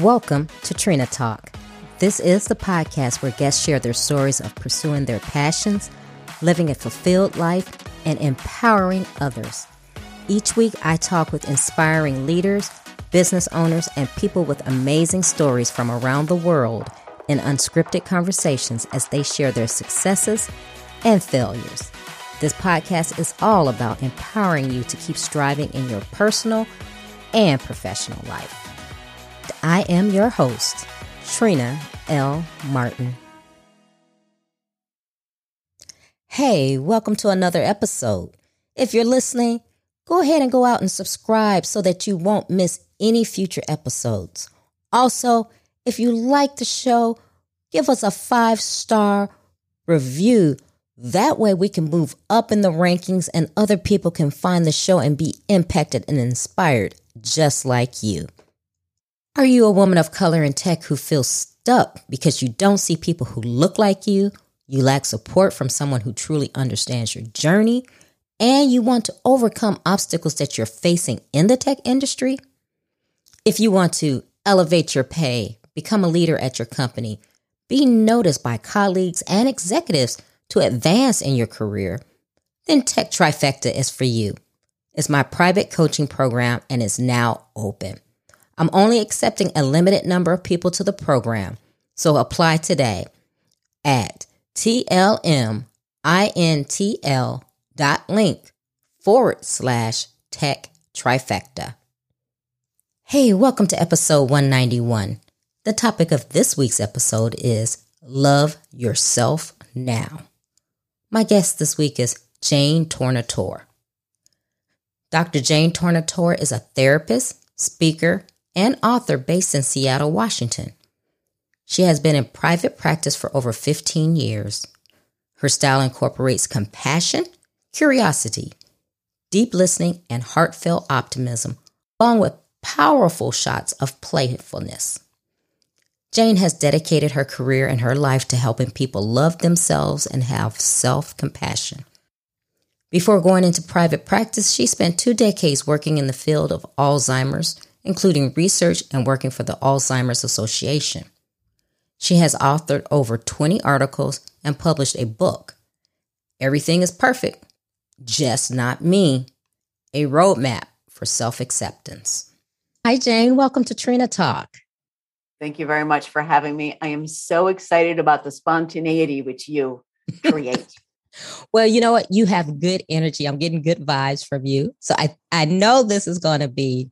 Welcome to Trina Talk. This is the podcast where guests share their stories of pursuing their passions, living a fulfilled life, and empowering others. Each week, I talk with inspiring leaders, business owners, and people with amazing stories from around the world in unscripted conversations as they share their successes and failures. This podcast is all about empowering you to keep striving in your personal and professional life. I am your host, Trina L. Martin. Hey, welcome to another episode. If you're listening, go ahead and go out and subscribe so that you won't miss any future episodes. Also, if you like the show, give us a five star review. That way we can move up in the rankings and other people can find the show and be impacted and inspired just like you. Are you a woman of color in tech who feels stuck because you don't see people who look like you? You lack support from someone who truly understands your journey, and you want to overcome obstacles that you're facing in the tech industry? If you want to elevate your pay, become a leader at your company, be noticed by colleagues and executives to advance in your career, then Tech Trifecta is for you. It's my private coaching program and is now open. I'm only accepting a limited number of people to the program, so apply today at tlmintl.link forward slash tech trifecta. Hey, welcome to episode 191. The topic of this week's episode is Love Yourself Now. My guest this week is Jane Tornatore. Dr. Jane Tornatore is a therapist, speaker, and author based in Seattle, Washington. She has been in private practice for over 15 years. Her style incorporates compassion, curiosity, deep listening, and heartfelt optimism, along with powerful shots of playfulness. Jane has dedicated her career and her life to helping people love themselves and have self compassion. Before going into private practice, she spent two decades working in the field of Alzheimer's including research and working for the Alzheimer's Association. She has authored over 20 articles and published a book. Everything is perfect, just not me. A roadmap for self acceptance. Hi, Jane. Welcome to Trina Talk. Thank you very much for having me. I am so excited about the spontaneity which you create. well, you know what? You have good energy. I'm getting good vibes from you. So I, I know this is going to be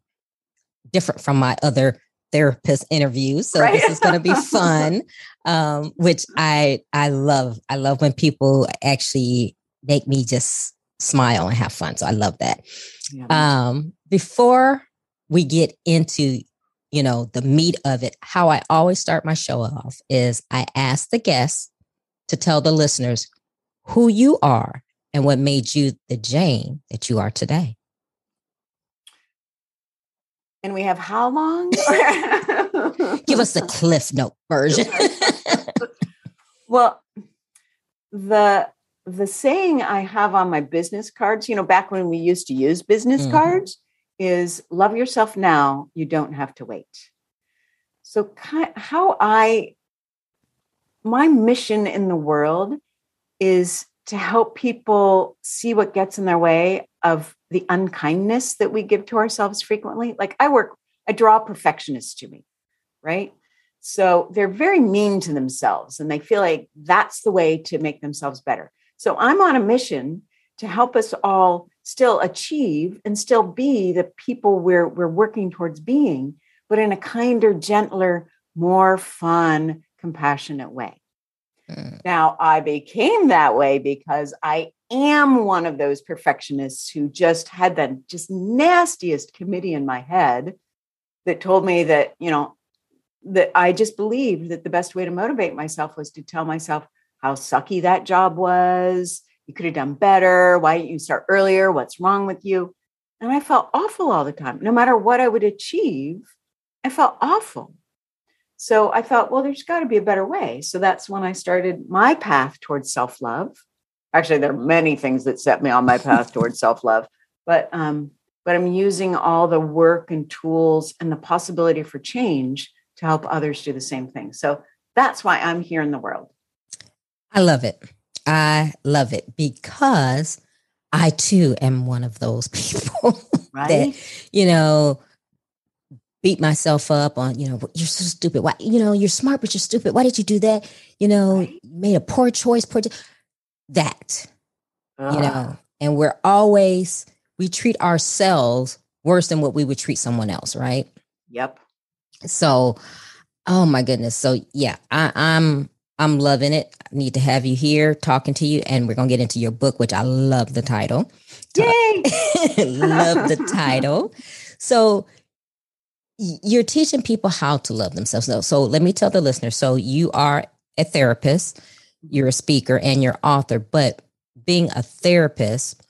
different from my other therapist interviews. So right. this is going to be fun, um, which I I love. I love when people actually make me just smile and have fun. So I love that. Yeah, um, before we get into you know the meat of it, how I always start my show off is I ask the guests to tell the listeners who you are and what made you the Jane that you are today. And we have how long? Give us the cliff note version. well, the the saying I have on my business cards, you know, back when we used to use business mm-hmm. cards, is love yourself now, you don't have to wait. So, how I, my mission in the world is to help people see what gets in their way of the unkindness that we give to ourselves frequently. Like I work, I draw perfectionists to me, right? So they're very mean to themselves and they feel like that's the way to make themselves better. So I'm on a mission to help us all still achieve and still be the people we're, we're working towards being, but in a kinder, gentler, more fun, compassionate way. Mm. Now, I became that way because I am one of those perfectionists who just had the just nastiest committee in my head that told me that, you know, that I just believed that the best way to motivate myself was to tell myself how sucky that job was. You could have done better. Why didn't you start earlier? What's wrong with you? And I felt awful all the time. No matter what I would achieve, I felt awful. So I thought, well, there's got to be a better way. So that's when I started my path towards self love. Actually, there are many things that set me on my path towards self love, but um, but I'm using all the work and tools and the possibility for change to help others do the same thing. So that's why I'm here in the world. I love it. I love it because I too am one of those people right? that, you know, beat myself up on, you know, you're so stupid. Why, you know, you're smart, but you're stupid. Why did you do that? You know, right. made a poor choice, poor that, uh-huh. you know, and we're always, we treat ourselves worse than what we would treat someone else, right? Yep. So, oh my goodness. So yeah, I, I'm I'm loving it. I need to have you here talking to you, and we're gonna get into your book, which I love the title. Yay! love the title. So you're teaching people how to love themselves. So, so let me tell the listener. So you are a therapist, you're a speaker, and you're author. But being a therapist,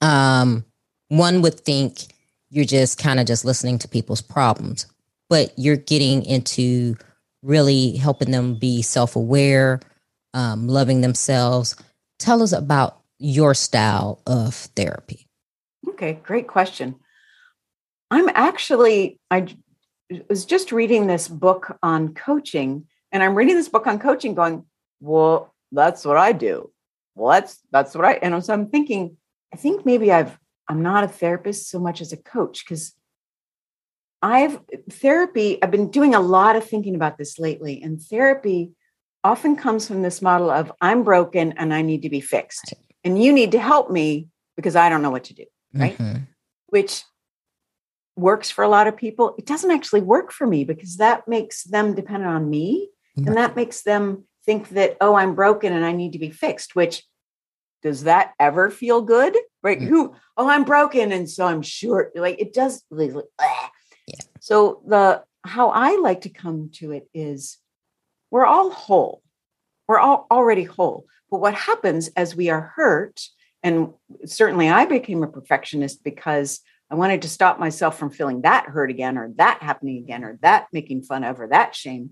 um, one would think you're just kind of just listening to people's problems, but you're getting into really helping them be self aware, um, loving themselves. Tell us about your style of therapy. Okay, great question. I'm actually, I was just reading this book on coaching, and I'm reading this book on coaching going, well, that's what I do. Well, that's that's what I and so I'm thinking, I think maybe I've I'm not a therapist so much as a coach because I've therapy, I've been doing a lot of thinking about this lately, and therapy often comes from this model of I'm broken and I need to be fixed. And you need to help me because I don't know what to do. Right. Mm-hmm. Which works for a lot of people. It doesn't actually work for me because that makes them dependent on me. And that makes them think that, oh, I'm broken and I need to be fixed, which does that ever feel good? Right? Mm-hmm. Who, oh, I'm broken. And so I'm sure like it does. Like, yeah. So the how I like to come to it is we're all whole. We're all already whole. But what happens as we are hurt, and certainly I became a perfectionist because I wanted to stop myself from feeling that hurt again, or that happening again, or that making fun of, or that shame.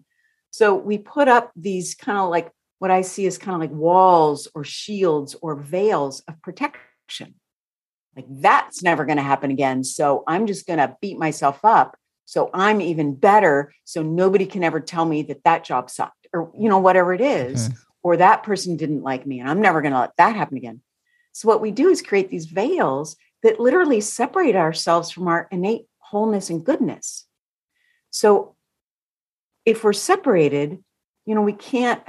So we put up these kind of like what I see as kind of like walls or shields or veils of protection. Like that's never going to happen again. So I'm just going to beat myself up. So I'm even better. So nobody can ever tell me that that job sucked or, you know, whatever it is, or that person didn't like me. And I'm never going to let that happen again. So what we do is create these veils that literally separate ourselves from our innate wholeness and goodness. So if we're separated, you know, we can't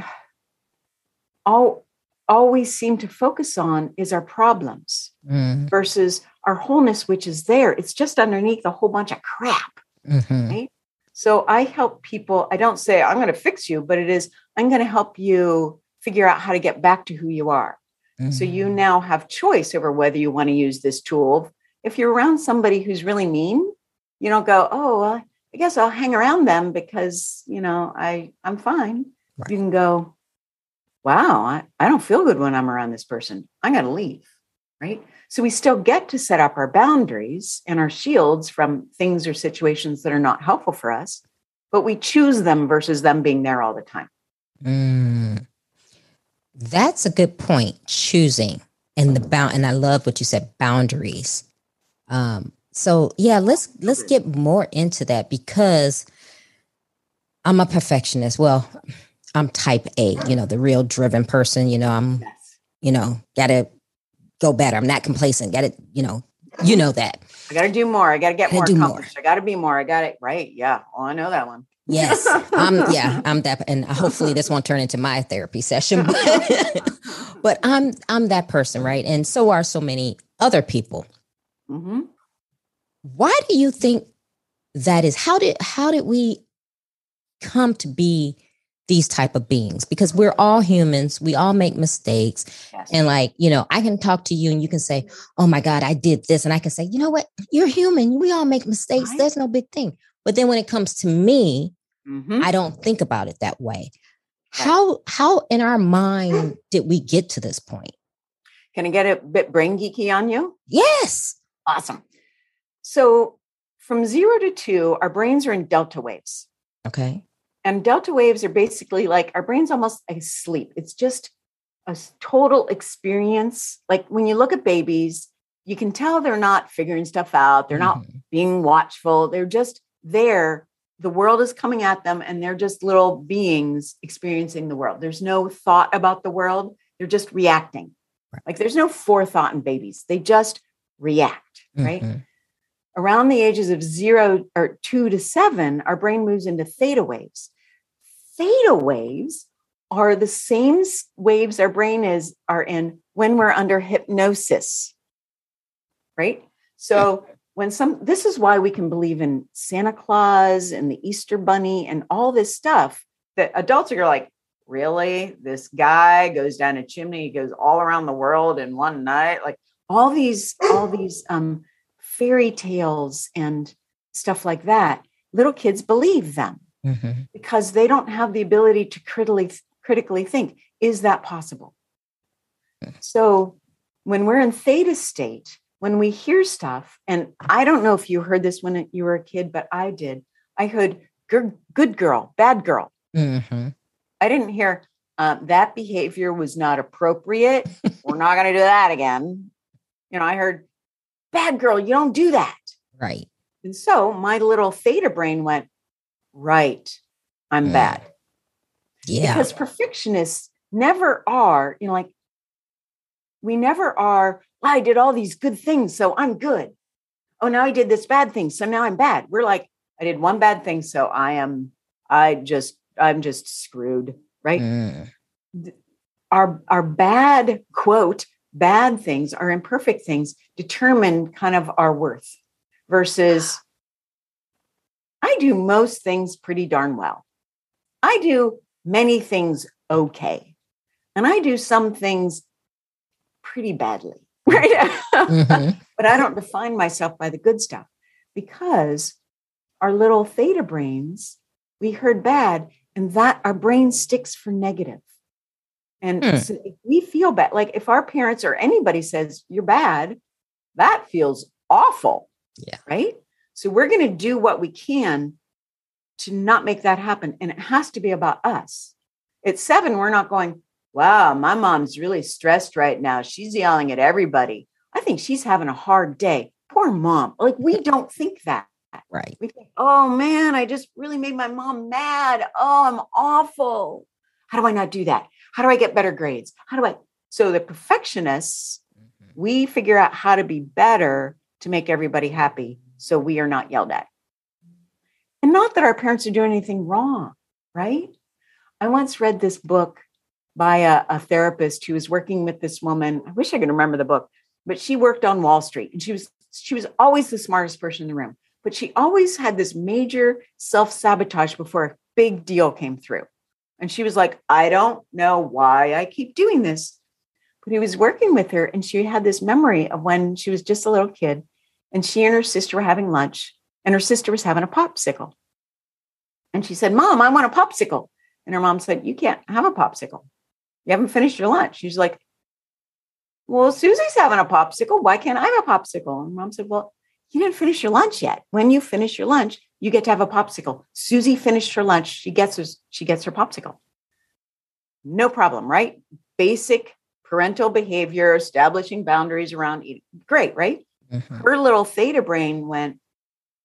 all always seem to focus on is our problems mm. versus our wholeness, which is there. It's just underneath a whole bunch of crap. Mm-hmm. Right. So I help people. I don't say I'm going to fix you, but it is I'm going to help you figure out how to get back to who you are. Mm-hmm. So you mm-hmm. now have choice over whether you want to use this tool. If you're around somebody who's really mean, you don't go, oh, well, I guess I'll hang around them because you know I I'm fine. Right. You can go, wow, I, I don't feel good when I'm around this person. I'm going to leave. Right. So we still get to set up our boundaries and our shields from things or situations that are not helpful for us, but we choose them versus them being there all the time. Mm, that's a good point. Choosing and the bound, and I love what you said, boundaries. Um, so yeah, let's let's get more into that because I'm a perfectionist. Well, I'm type A, you know, the real driven person. You know, I'm, you know, gotta go better. I'm not complacent. Gotta, you know, you know that. I gotta do more. I gotta get gotta more accomplished. More. I gotta be more. I got it right. Yeah. Oh, I know that one. Yes. I'm yeah, I'm that and hopefully this won't turn into my therapy session. But, but I'm I'm that person, right? And so are so many other people. Mm-hmm. Why do you think that is? How did how did we come to be these type of beings? Because we're all humans. We all make mistakes. Yes. and like you know i can talk to you and you can say oh my god i did this. And i can say you know what? You're human. We all make mistakes. Right. there's no big thing. But then when it comes to me mm-hmm. i don't think about it that way. Right. how how in our mind did we get to this point? Can i get a bit brain geeky on you? Yes. Awesome so from zero to two our brains are in delta waves okay and delta waves are basically like our brain's almost asleep. It's just a total experience. Like when you look at babies, you can tell they're not figuring stuff out. They're mm-hmm. not being watchful. They're just there the world is coming at them and they're just little beings experiencing the world. There's no thought about the world, they're just reacting. Right. Like there's no forethought in babies, they just react, right? Around the ages of zero or two to seven, our brain moves into theta waves. Theta waves are the same waves our brain is are in when we're under hypnosis right? So when some this is why we can believe in santa claus and the easter bunny and all this stuff that adults are like really? This guy goes down a chimney he goes all around the world in one night? Like all these all these um fairy tales and stuff like that little kids believe them mm-hmm. because they don't have the ability to critically critically think is that possible? So when we're in theta state, when we hear stuff, and I don't know if you heard this when you were a kid, but I did. I heard good girl, bad girl. Mm-hmm. I didn't hear uh, that behavior was not appropriate. we're not going to do that again. You know, I heard bad girl, you don't do that. Right. And so my little theta brain went, right, I'm mm. bad. Yeah. Because perfectionists never are, you know, like we never are, I did all these good things, so I'm good. Oh, now I did this bad thing, so now I'm bad. We're like, I did one bad thing, so I am, I just, I'm just screwed, right? Mm. Our our bad quote, bad things, our imperfect things determine kind of our worth versus I do most things pretty darn well. I do many things okay. And I do some things pretty badly, right? Mm-hmm. but I don't define myself by the good stuff because our little theta brains, we heard bad, and that our brain sticks for negative. And hmm. so if we feel bad, like if our parents or anybody says you're bad, that feels awful. Yeah. Right. So we're going to do what we can to not make that happen. And it has to be about us. At seven, we're not going, wow, my mom's really stressed right now. She's yelling at everybody. I think she's having a hard day. Poor mom. Like, we don't think that. Right. We think, oh man, I just really made my mom mad. Oh, I'm awful. How do I not do that? How do I get better grades? How do I? So, the perfectionists, mm-hmm. we figure out how to be better to make everybody happy so we are not yelled at. And not that our parents are doing anything wrong, right? I once read this book by a, a, therapist who was working with this woman. I wish I could remember the book, but she worked on Wall Street and she was she was always the smartest person in the room, but she always had this major self-sabotage before a big deal came through. And she was like, I don't know why I keep doing this. But he was working with her and she had this memory of when she was just a little kid and she and her sister were having lunch and her sister was having a popsicle. And she said, Mom, I want a popsicle. And her mom said, You can't have a popsicle. You haven't finished your lunch. She's like, Well, Susie's having a popsicle. Why can't I have a popsicle? And mom said, Well, you didn't finish your lunch yet. When you finish your lunch, you get to have a popsicle. Susie finished her lunch. She gets her, she gets her popsicle. No problem, right? Basic parental behavior, establishing boundaries around eating. Great, right? Mm-hmm. Her little theta brain went,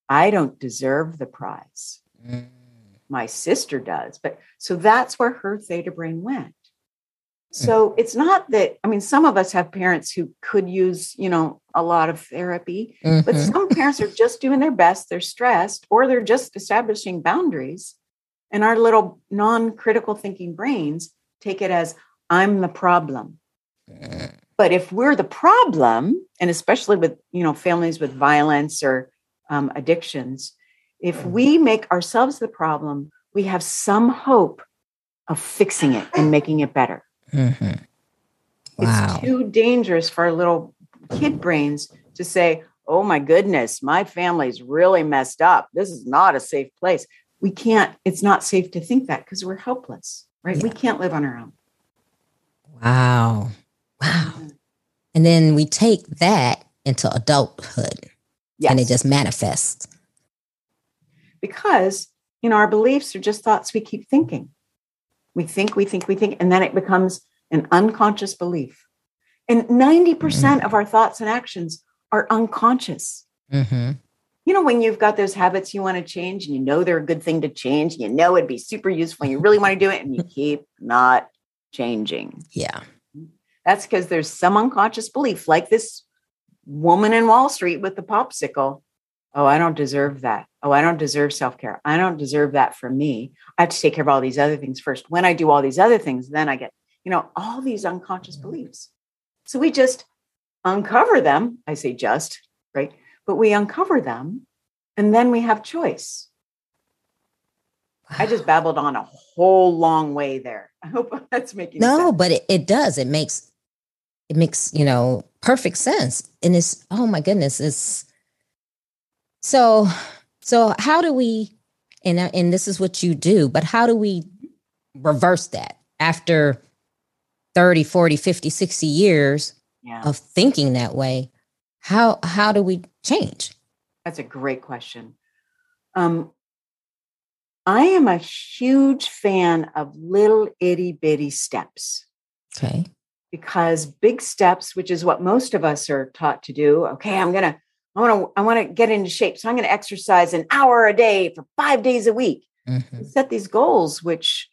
I don't deserve the prize. Mm. My sister does. But so that's where her theta brain went. So it's not that, I mean, some of us have parents who could use, you know, a lot of therapy, mm-hmm. but some parents are just doing their best. They're stressed or they're just establishing boundaries. And our little non critical thinking brains take it as, I'm the problem. But if we're the problem, and especially with, you know, families with violence or um, addictions, if we make ourselves the problem, we have some hope of fixing it and making it better. Mm-hmm. Wow. It's too dangerous for our little kid brains to say, oh my goodness, my family's really messed up. This is not a safe place. We can't, it's not safe to think that because we're helpless, right? Yeah. We can't live on our own. Wow. Wow. Mm-hmm. And then we take that into adulthood yes. and it just manifests. Because, you know, our beliefs are just thoughts we keep thinking. We think, we think, we think, and then it becomes an unconscious belief. And 90% mm hmm of our thoughts and actions are unconscious. Mm-hmm. you know, when you've got those habits you want to change and you know they're a good thing to change, and you know it'd be super useful and you really want to do it and you keep not changing. Yeah. That's because there's some unconscious belief, like this woman in Wall Street with the popsicle. Oh, I don't deserve that. Oh, I don't deserve self care. I don't deserve that for me. I have to take care of all these other things first. When I do all these other things, then I get, you know, all these unconscious mm-hmm. beliefs. So we just uncover them. I say just, right? But we uncover them and then we have choice. I just babbled on a whole long way there. I hope that's making no, sense. but it, it does. It makes it makes you know perfect sense, and it's oh my goodness, it's so so. How do we? And and this is what you do, but how do we reverse that after 30, 40, 50, 60 years yeah. of thinking that way? How how do we change? That's a great question. Um, I am a huge fan of little itty bitty steps. Okay. Because big steps, which is what most of us are taught to do, okay, I'm gonna, I want to, I want to get into shape. So I'm going to exercise an hour a day for five days a week. Mm-hmm. Set these goals, which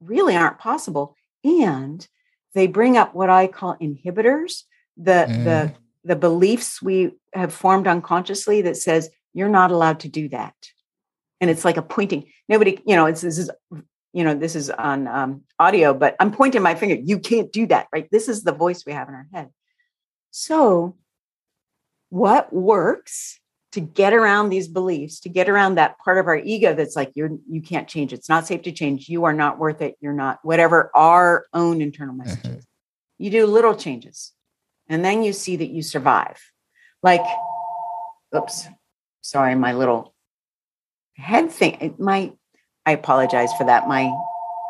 really aren't possible. And they bring up what I call inhibitors, the mm. the the beliefs we have formed unconsciously that says you're not allowed to do that and it's like a pointing nobody you know it's this is you know this is on um, audio but i'm pointing my finger you can't do that right this is the voice we have in our head so what works to get around these beliefs to get around that part of our ego that's like you're you can't change. It's not safe to change. You are not worth it. You're not whatever our own internal messages mm-hmm. you do little changes and then you see that you survive. Like oops sorry my little head thing my i apologize for that. My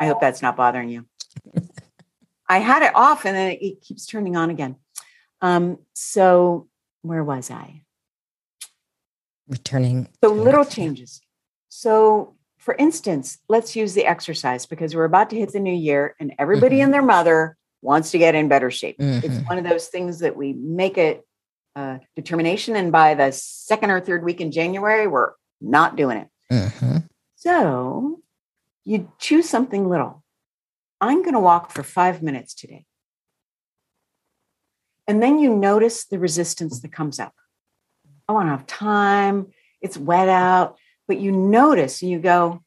i hope that's not bothering you. I had it off and then it, keeps turning on again. Um so where was i returning so little changes so for instance let's use the exercise because we're about to hit the new year and everybody mm-hmm. and their mother wants to get in better shape mm-hmm. it's one of those things that we make it a determination and by the second or third week in january we're not doing it Mm-hmm. So you choose something little. I'm going to walk for five minutes today. And then you notice the resistance that comes up. I want to have time. It's wet out. But you notice and you go,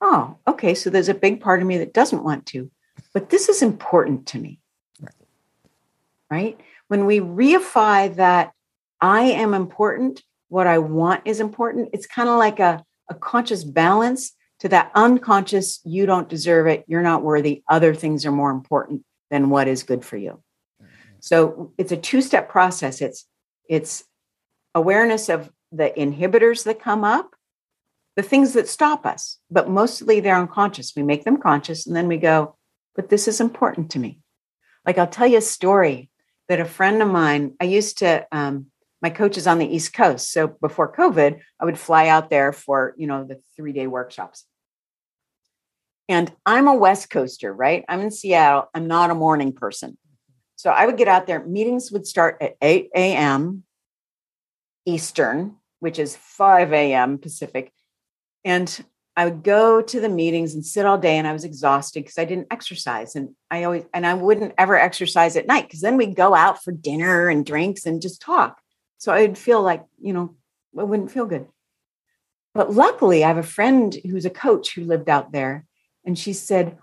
oh, okay. So there's a big part of me that doesn't want to, but this is important to me. Right. right? When we reify that I am important, what I want is important. It's kind of like a, a conscious balance to that unconscious, you don't deserve it, you're not worthy, other things are more important than what is good for you. So it's a two-step process. It's it's awareness of the inhibitors that come up, the things that stop us, but mostly they're unconscious. We make them conscious and then we go, but this is important to me. Like I'll tell you a story that a friend of mine, I used to um, my coach is on the East Coast. So before COVID, I would fly out there for, you know, the three day workshops. And I'm a West Coaster, right? I'm in Seattle. I'm not a morning person. So I would get out there. Meetings would start at 8 a.m. Eastern, which is 5 a.m. Pacific. And I would go to the meetings and sit all day and I was exhausted because I didn't exercise. And I always, and I wouldn't ever exercise at night because then we'd go out for dinner and drinks and just talk. So I'd feel like, you know, I wouldn't feel good. But luckily, I have a friend who's a coach who lived out there. And she said,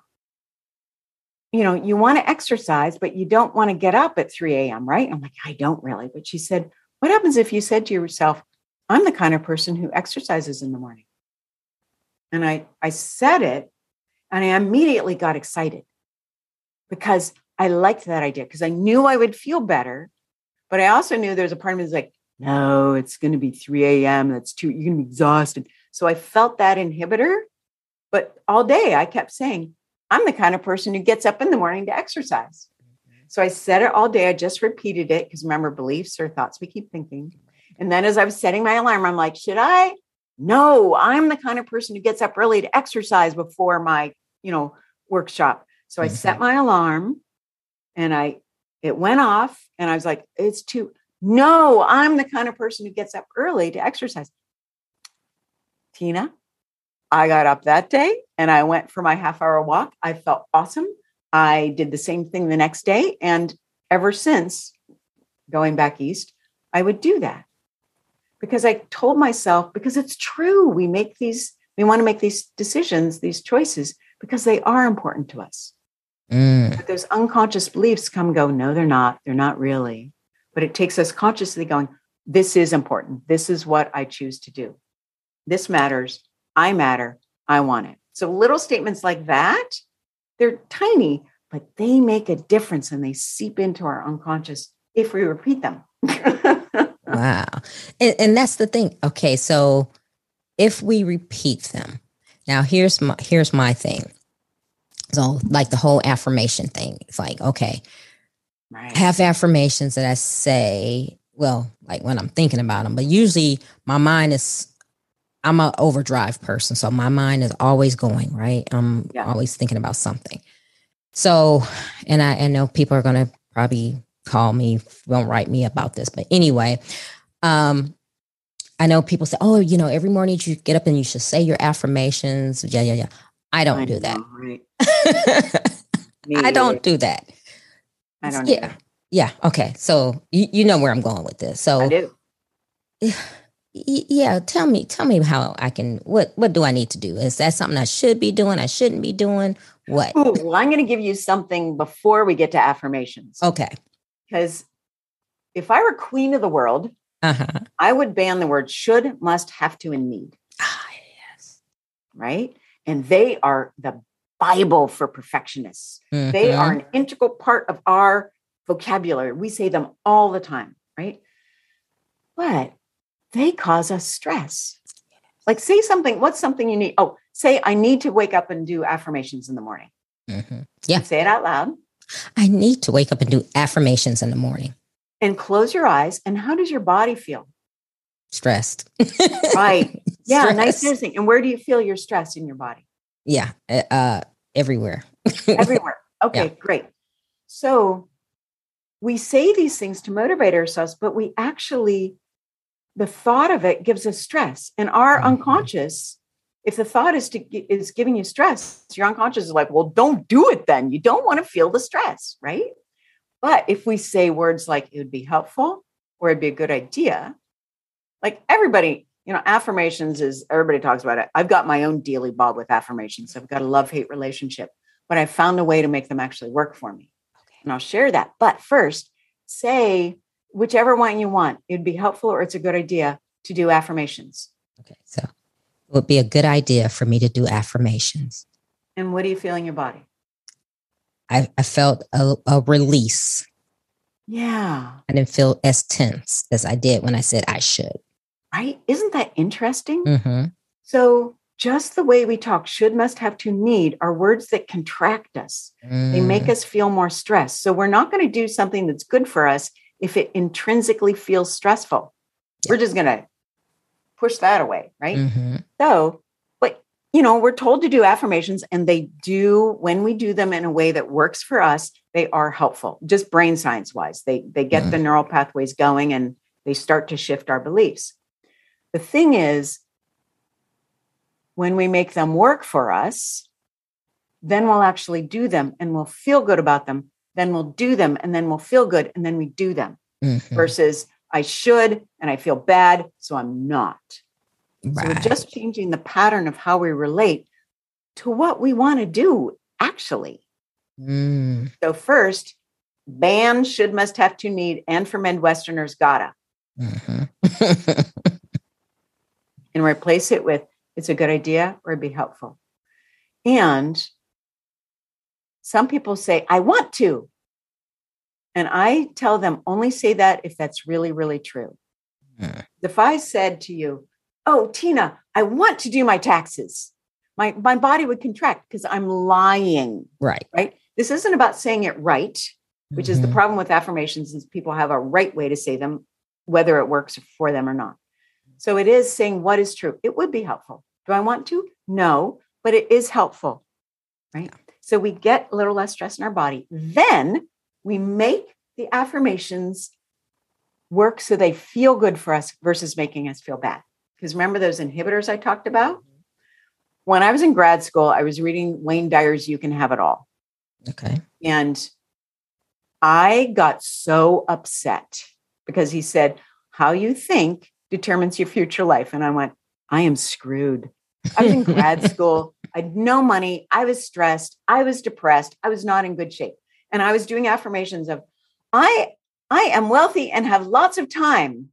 you know, you want to exercise, but you don't want to get up at 3 a.m., right? I'm like, I don't really. But she said, what happens if you said to yourself, I'm the kind of person who exercises in the morning? And I, I said it and I immediately got excited because I liked that idea because I knew I would feel better but I also knew there's a part of me that's like, no, it's going to be 3 a.m. That's too, you're going to be exhausted. So I felt that inhibitor. But all day I kept saying, I'm the kind of person who gets up in the morning to exercise. Mm-hmm. So I said it all day. I just repeated it because remember, beliefs or thoughts we keep thinking. And then as I was setting my alarm, I'm like, should I? No, I'm the kind of person who gets up early to exercise before my, you know, workshop. So I set my alarm and I it went off and I was like, it's too, No, I'm the kind of person who gets up early to exercise. Tina, I got up that day and I went for my half hour walk. I felt awesome. I did the same thing the next day. And ever since going back east, I would do that because I told myself, because it's true, we make these, we want to make these decisions, these choices, because they are important to us. Mm. But those unconscious beliefs come go, no, they're not. They're not really. But it takes us consciously going, this is important. This is what I choose to do. This matters. I matter. I want it. So little statements like that, they're tiny, but they make a difference and they seep into our unconscious if we repeat them. wow. And, and that's the thing. Okay. So if we repeat them, now here's my here's my thing. So like the whole affirmation thing. It's like, okay, right. have affirmations that I say, well, like when I'm thinking about them, but usually my mind is I'm an overdrive person. So my mind is always going, right? I'm yeah. always thinking about something. So, and I, I know people are going to probably call me, won't write me about this, but anyway, um, I know people say, oh, you know, every morning you get up and you should say your affirmations. Yeah, yeah, yeah. I don't I do know, that. Right? I don't do that. I don't. Yeah. Either. Yeah. Okay. So you, you know where I'm going with this. So I do. Yeah. Tell me, tell me how I can, what, what do I need to do? Is that something I should be doing? I shouldn't be doing what? Ooh, well, I'm going to give you something before we get to affirmations. Okay. Because if I were queen of the world, uh-huh. I would ban the word should, must, have to, and need. Ah, yes. Right. And they are the Bible for perfectionists. Mm-hmm. They are an integral part of our vocabulary. We say them all the time, right? But they cause us stress. Like, say something, what's something you need? Oh, say, I need to wake up and do affirmations in the morning. Mm-hmm. Yeah. Say it out loud. I need to wake up and do affirmations in the morning. And close your eyes. And how does your body feel? Stressed. right. Yeah. Stress. Nice thing. And where do you feel your stress in your body? Yeah. Uh, uh everywhere. everywhere. Okay, yeah. great. So we say these things to motivate ourselves, but we actually, the thought of it gives us stress. And our mm-hmm. unconscious, if the thought is to is giving you stress, your unconscious is like, well, don't do it then. You don't want to feel the stress, right? But if we say words like it would be helpful or it'd be a good idea, like everybody, you know, affirmations is everybody talks about it. I've got my own dealy bob with affirmations. I've got a love hate relationship, but I found a way to make them actually work for me. Okay. And I'll share that. But first, say whichever one you want. It'd be helpful or it's a good idea to do affirmations. Okay. So it would be a good idea for me to do affirmations. And what do you feel in your body? I, I felt a, a release. Yeah. I didn't feel as tense as I did when I said I should. Right? Isn't that interesting? Mm-hmm. So, just the way we talk, should, must, have to, need are words that contract us. Mm. They make mm. us feel more stressed. So, we're not going to do something that's good for us if it intrinsically feels stressful. Yeah. We're just going to push that away. Right. Mm-hmm. So, but, you know, we're told to do affirmations and they do, when we do them in a way that works for us, they are helpful, just brain science wise. They, they get mm. the neural pathways going and they start to shift our beliefs. The thing is, when we make them work for us, then we'll actually do them and we'll feel good about them. Then we'll do them and then we'll feel good and then we do them mm-hmm. versus I should and I feel bad, so I'm not. Right. So we're just changing the pattern of how we relate to what we want to do actually. Mm. So, first, ban should, must, have to, need, and for men Westerners gotta. Mm-hmm. and replace it with it's a good idea or it'd be helpful. And some people say, I want to. And I tell them only say that if that's really, really true. Mm. If I said to you, Oh, Tina, I want to do my taxes, my, my body would contract because I'm lying. Right. Right. This isn't about saying it right, which mm-hmm. is the mm-hmm. problem with affirmations is people have a right way to say them, whether it works for them or not. So it is saying what is true. It would be helpful. Do I want to? No, but it is helpful. Right. So we get a little less stress in our body. Then we make the affirmations work so they feel good for us versus making us feel bad. Because remember those inhibitors I talked about? Mm-hmm. When I was in grad school, I was reading Wayne Dyer's You Can Have It All. Okay. And I got so upset because he said, How you think determines your future life. And I went, I am screwed. I was in grad school. I had no money. I was stressed. I was depressed. I was not in good shape. And I was doing affirmations of, I I am wealthy and have lots of time,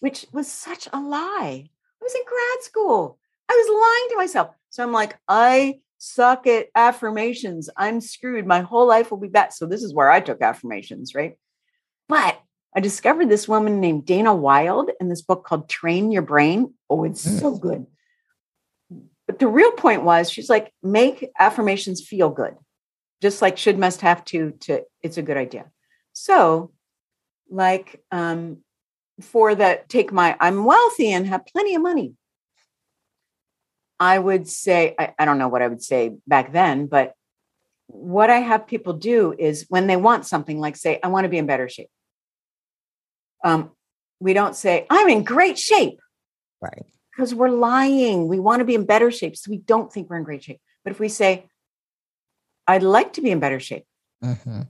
which was such a lie. I was in grad school. I was lying to myself. So I'm like, I suck at affirmations. I'm screwed. My whole life will be bad. So this is where I took affirmations, right? But I discovered this woman named Dana Wilde in this book called Train Your Brain. Oh, it's so good. But the real point was she's like, make affirmations feel good. Just like should, must, have to, to it's a good idea. So like um, for the take my I'm wealthy and have plenty of money. I would say, I, I don't know what I would say back then, but what I have people do is when they want something, like say, I want to be in better shape. Um, we don't say, I'm in great shape. Right. Because we're lying. We want to be in better shape. So we don't think we're in great shape. But if we say, I'd like to be in better shape, mm-hmm.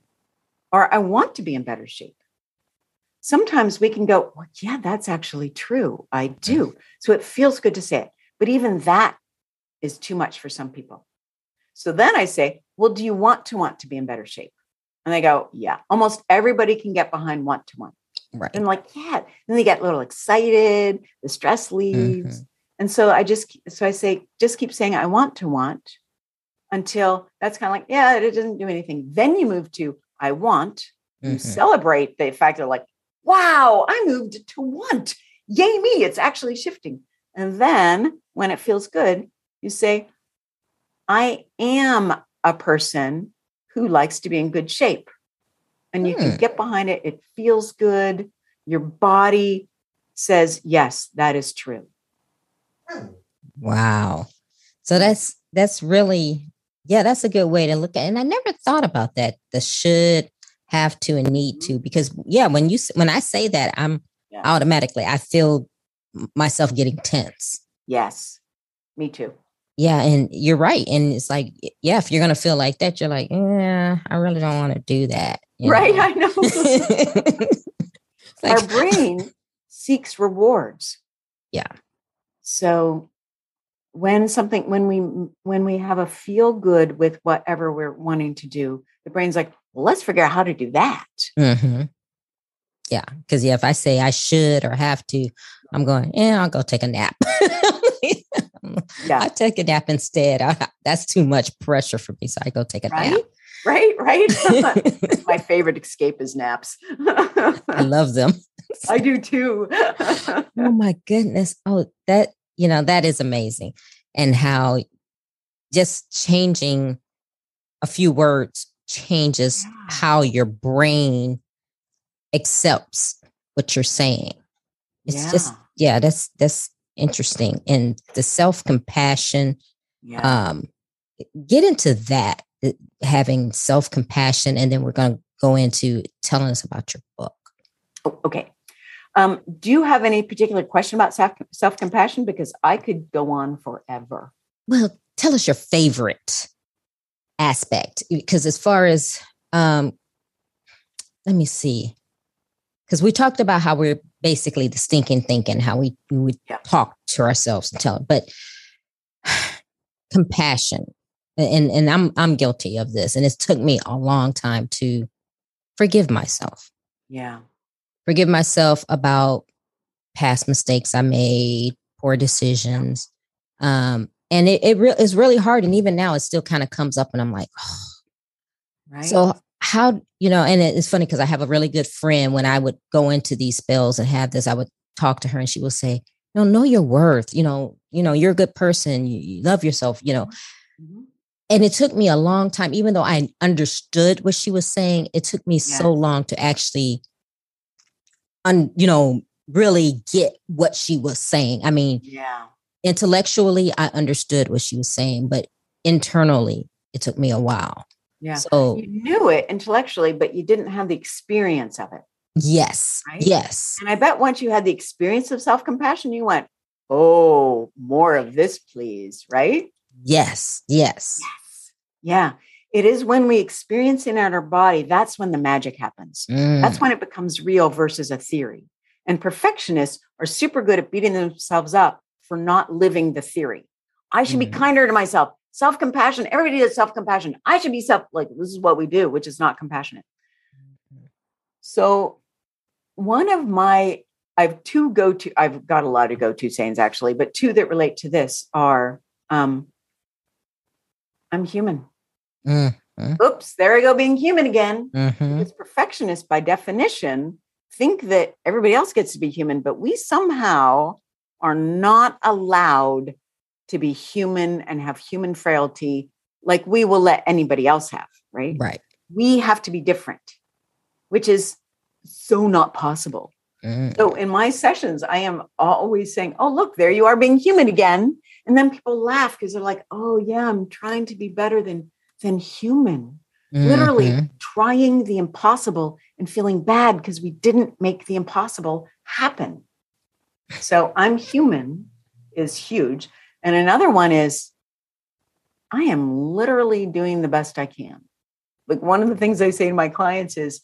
or I want to be in better shape, sometimes we can go, well, yeah, that's actually true. I do. So it feels good to say it. But even that is too much for some people. So then I say, well, do you want to want to be in better shape? And they go, yeah. Almost everybody can get behind want to want. Right. And like, yeah. Then they get a little excited, the stress leaves. Mm-hmm. And so I just, so I say, just keep saying, I want to want until that's kind of like, yeah, it doesn't do anything. Then you move to, I want. Mm-hmm. You celebrate the fact that like, wow, I moved to want. Yay, me, it's actually shifting. And then when it feels good, you say, I am a person who likes to be in good shape. And you hmm. can get behind it. It feels good. Your body says, yes, that is true. Wow. So that's that's really yeah, that's a good way to look at it. And I never thought about that. The should have to and need to mm-hmm. because yeah when you when i say that i'm yeah. automatically i feel myself getting tense yes me too yeah and you're right and it's like yeah if you're gonna feel like that you're like yeah i really don't want to do that right know? i know like, our brain seeks rewards yeah so when something when we when we have a feel good with whatever we're wanting to do the brain's like well, let's figure out how to do that. Mm-hmm. Yeah. Cause yeah, if I say I should or have to, I'm going, yeah, I'll go take a nap. yeah. I take a nap instead. I, that's too much pressure for me. So I go take a right? nap. Right, right. My favorite escape is naps. I love them. I do too. oh my goodness. Oh, that, you know, that is amazing. And how just changing a few words changes how your brain accepts what you're saying. It's yeah. just yeah, that's that's interesting. And the self-compassion, yeah. um, get into that, uh, having self-compassion, and then we're gonna go into telling us about your book. Oh, okay. Um, do you have any particular question about self self compassion? Because I could go on forever. Well, tell us your favorite aspect because as far as um let me see because we talked about how we're basically the stinking thinking how we, we would yeah. talk to ourselves and tell but compassion and and i'm i'm guilty of this and it took me a long time to forgive myself yeah forgive myself about past mistakes i made poor decisions um and it, it re- is really hard and even now it still kind of comes up and i'm like oh. right so how you know and it's funny because i have a really good friend when i would go into these spells and have this i would talk to her and she would say no know know your worth you know you know you're a good person you, you love yourself you know mm-hmm. and it took me a long time even though i understood what she was saying it took me yes. so long to actually un, you know really get what she was saying i mean yeah intellectually I understood what she was saying, but internally it took me a while. Yeah. So you knew it intellectually, but you didn't have the experience of it. Yes. Right? Yes. And I bet once you had the experience of self compassion, you went, oh, more of this, please. Right? Yes. Yes. Yes. Yeah. It is when we experience it in our body, that's when the magic happens. Mm. That's when it becomes real versus a theory. And perfectionists are super good at beating themselves up for not living the theory. I should mm. be kinder to myself. Self compassion. Everybody does self compassion. I should be self, like, this is what we do, which is not compassionate. Mm-hmm. So, one of my, I have two go to, I've got a lot of go to sayings actually, but two that relate to this are um, I'm human. Mm-hmm. Oops, there I go being human again. Mm-hmm. Because perfectionists, by definition, think that everybody else gets to be human, but we somehow are not allowed to be human and have human frailty like we will let anybody else have, right? Right. We have to be different, which is so not possible. Mm. So in my sessions, I am always saying, Oh, look, there you are being human again. And then people laugh because they're like, Oh, yeah, I'm trying to be better than than human. Mm-hmm. Literally trying the impossible and feeling bad because we didn't make the impossible happen. So I'm human is huge. And another one is I am literally doing the best I can. Like one of the things I say to my clients is,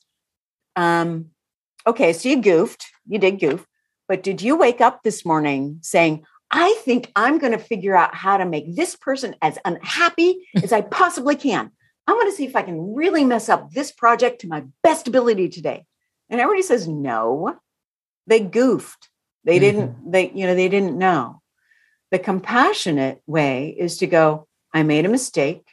um, okay, so you goofed, you did goof, but did you wake up this morning saying, I think I'm going to figure out how to make this person as unhappy as I possibly can. I'm going to see if I can really mess up this project to my best ability today. And everybody says no. They goofed. They mm-hmm. didn't they you know they didn't know. The compassionate way is to go I made a mistake.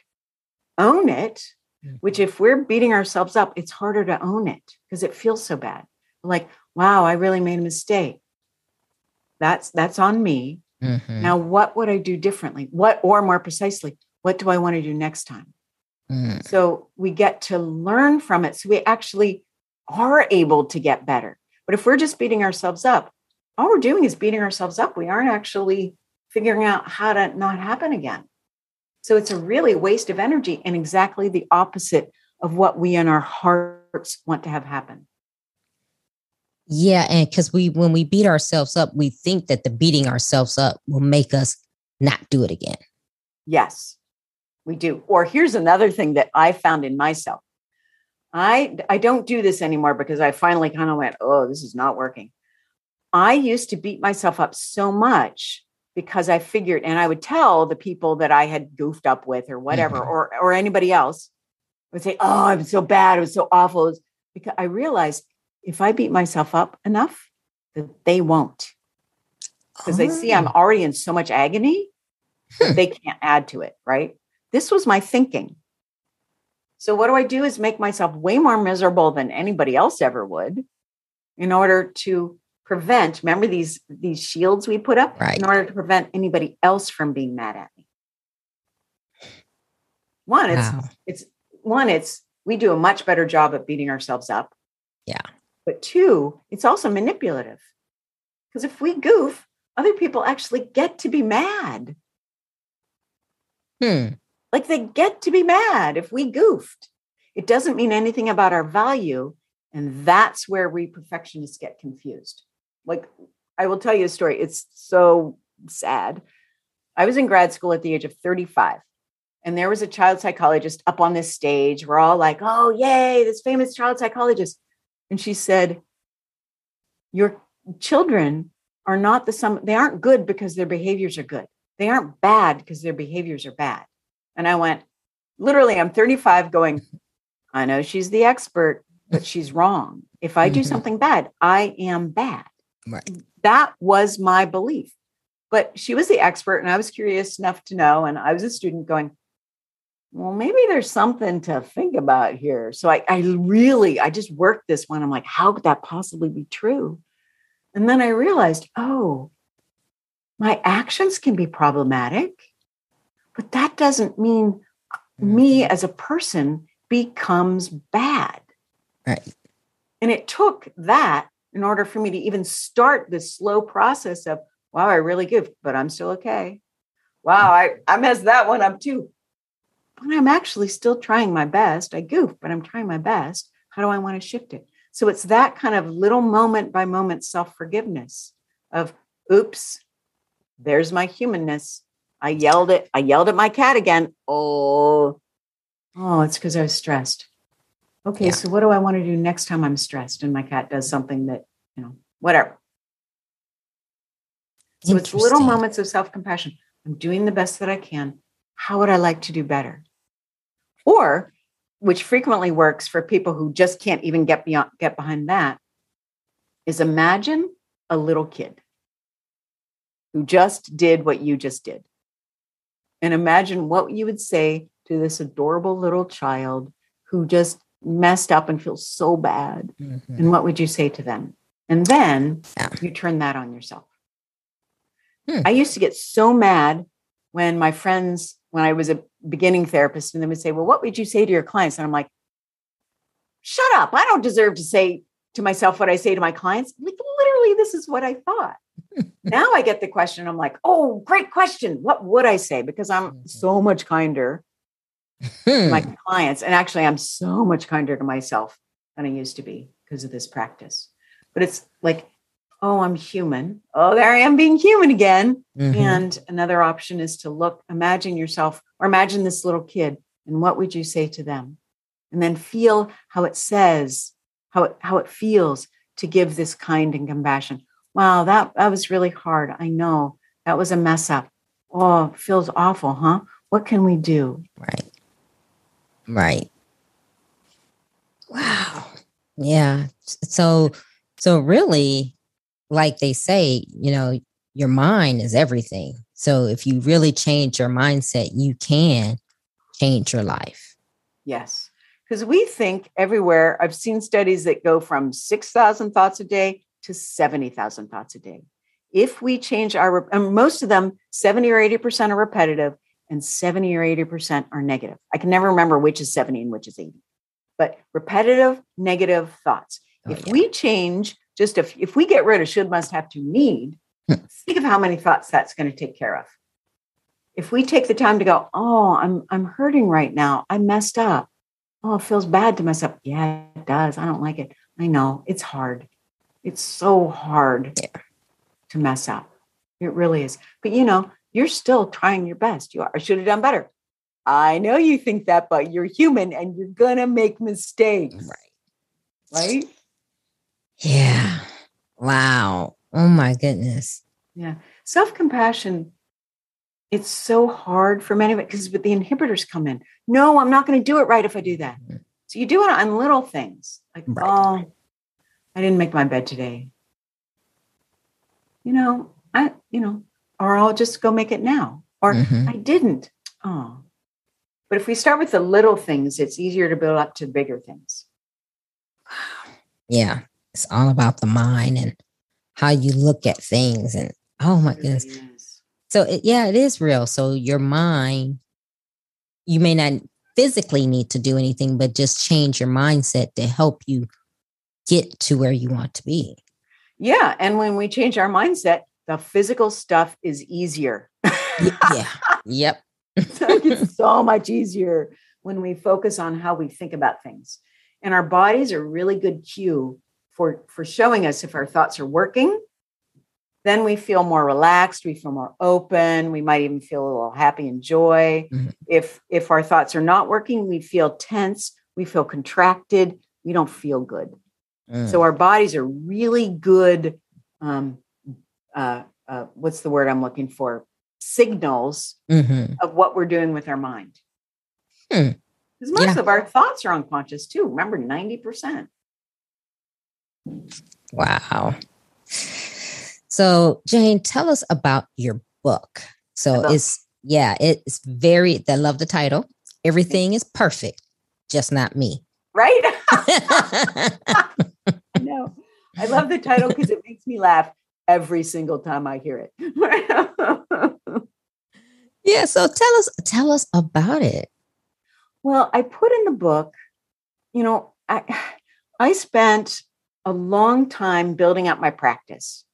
Own it, mm-hmm. which if we're beating ourselves up, it's harder to own it because it feels so bad. Like, wow, I really made a mistake. That's that's on me. Mm-hmm. Now, what would I do differently? What, or more precisely, what do I want to do next time? Mm. So we get to learn from it. So we actually are able to get better. But if we're just beating ourselves up, all we're doing is beating ourselves up. We aren't actually figuring out how to not happen again. So it's a really waste of energy and exactly the opposite of what we in our hearts want to have happen. Yeah, and because we when we beat ourselves up, we think that the beating ourselves up will make us not do it again. Yes, we do. Or here's another thing that I found in myself. I I don't do this anymore because I finally kind of went, oh, this is not working. I used to beat myself up so much because I figured, and I would tell the people that I had goofed up with or whatever, mm-hmm. or or anybody else, I would say, oh, I'm so bad, it was so awful. Was because I realized if I beat myself up enough, that they won't. Because oh. they see I'm oh. already in so much agony, hmm. they can't add to it, right? This was my thinking. So what do I do is make myself way more miserable than anybody else ever would in order to prevent, remember these these shields we put up right. in order to prevent anybody else from being mad at me. One, it's wow. it's one, it's we do a much better job at beating ourselves up. Yeah. But two, it's also manipulative. Because if we goof, other people actually get to be mad. Hmm. Like they get to be mad if we goofed. It doesn't mean anything about our value. And that's where we perfectionists get confused. Like, I will tell you a story. It's so sad. I was in grad school at the age of 35, and there was a child psychologist up on this stage. We're all like, oh, yay, this famous child psychologist. And she said, Your children are not the sum, they aren't good because their behaviors are good. They aren't bad because their behaviors are bad. And I went, literally, I'm 35 going, I know she's the expert, but she's wrong. If I do something bad, I am bad. Right. That was my belief. But she was the expert, and I was curious enough to know. And I was a student going, well, maybe there's something to think about here. So I, I really, I just worked this one. I'm like, how could that possibly be true? And then I realized, oh, my actions can be problematic, but that doesn't mean me mm-hmm. as a person becomes bad. Right. And it took that in order for me to even start this slow process of, wow, I really goofed, but I'm still okay. Wow, I, I messed that one up too but I'm actually still trying my best. I goof, but I'm trying my best. How do I want to shift it? So it's that kind of little moment by moment self forgiveness of, oops, there's my humanness. I yelled it. I yelled at my cat again. Oh, oh, it's because I was stressed. Okay, yeah. so what do I want to do next time I'm stressed and my cat does something that, you know, whatever. So it's little moments of self compassion. I'm doing the best that I can. How would I like to do better? Or, which frequently works for people who just can't even get beyond get behind that, is imagine a little kid who just did what you just did. And imagine what you would say to this adorable little child who just messed up and feel so bad. Mm-hmm. And what would you say to them? And then yeah. you turn that on yourself. Hmm. I used to get so mad when my friends, when I was a beginning therapist, and they would say, Well, what would you say to your clients? And I'm like, Shut up. I don't deserve to say to myself what I say to my clients. Like, literally, this is what I thought. now I get the question. I'm like, Oh, great question. What would I say? Because I'm mm-hmm. so much kinder to my clients. And actually, I'm so much kinder to myself than I used to be because of this practice. But it's like, oh, I'm human. Oh, there I am being human again. Mm-hmm. And another option is to look, imagine yourself, or imagine this little kid, and what would you say to them? And then feel how it says, how it, how it feels to give this kind and compassion. Wow, that, that was really hard. I know that was a mess up. Oh, feels awful, huh? What can we do? Right. Right. Wow. Yeah. So, so really, like they say, you know, your mind is everything. So if you really change your mindset, you can change your life. Yes. Because we think everywhere, I've seen studies that go from 6,000 thoughts a day to 70,000 thoughts a day. If we change our, and most of them, 70 or 80% are repetitive and 70 or 80% are negative. I can never remember which is 70 and which is 80, but repetitive negative thoughts. Oh, if yeah. we change just if, if we get rid of should, must, have to, need, hmm. think of how many thoughts that's going to take care of. If we take the time to go, oh, I'm I'm hurting right now. I messed up. Oh, it feels bad to mess up. Yeah, it does. I don't like it. I know it's hard. It's so hard yeah. to mess up. It really is. But you know, you're still trying your best. You are. I should have done better. I know you think that, but you're human and you're gonna make mistakes. Right. Right. Yeah. Wow. Oh my goodness. Yeah. Self compassion, it's so hard for many of it because the inhibitors come in. No, I'm not going to do it right if I do that. Mm-hmm. So you do it on little things like, right. oh, I didn't make my bed today. You know, I, you know, or I'll just go make it now. Or mm-hmm. I didn't. Oh. But if we start with the little things, it's easier to build up to bigger things. Yeah. It's all about the mind and how you look at things. And oh my goodness. So, it, yeah, it is real. So, your mind, you may not physically need to do anything, but just change your mindset to help you get to where you want to be. Yeah. And when we change our mindset, the physical stuff is easier. yeah. Yep. it's so much easier when we focus on how we think about things. And our bodies are really good cue for for showing us if our thoughts are working then we feel more relaxed we feel more open we might even feel a little happy and joy mm-hmm. if if our thoughts are not working we feel tense we feel contracted we don't feel good mm. so our bodies are really good um, uh, uh, what's the word i'm looking for signals mm-hmm. of what we're doing with our mind because hmm. most yeah. of our thoughts are unconscious too remember 90% Wow. So, Jane, tell us about your book. So, it's, yeah, it's very, I love the title. Everything is perfect, just not me. Right? I know. I love the title because it makes me laugh every single time I hear it. yeah, so tell us tell us about it. Well, I put in the book, you know, I I spent a long time building up my practice.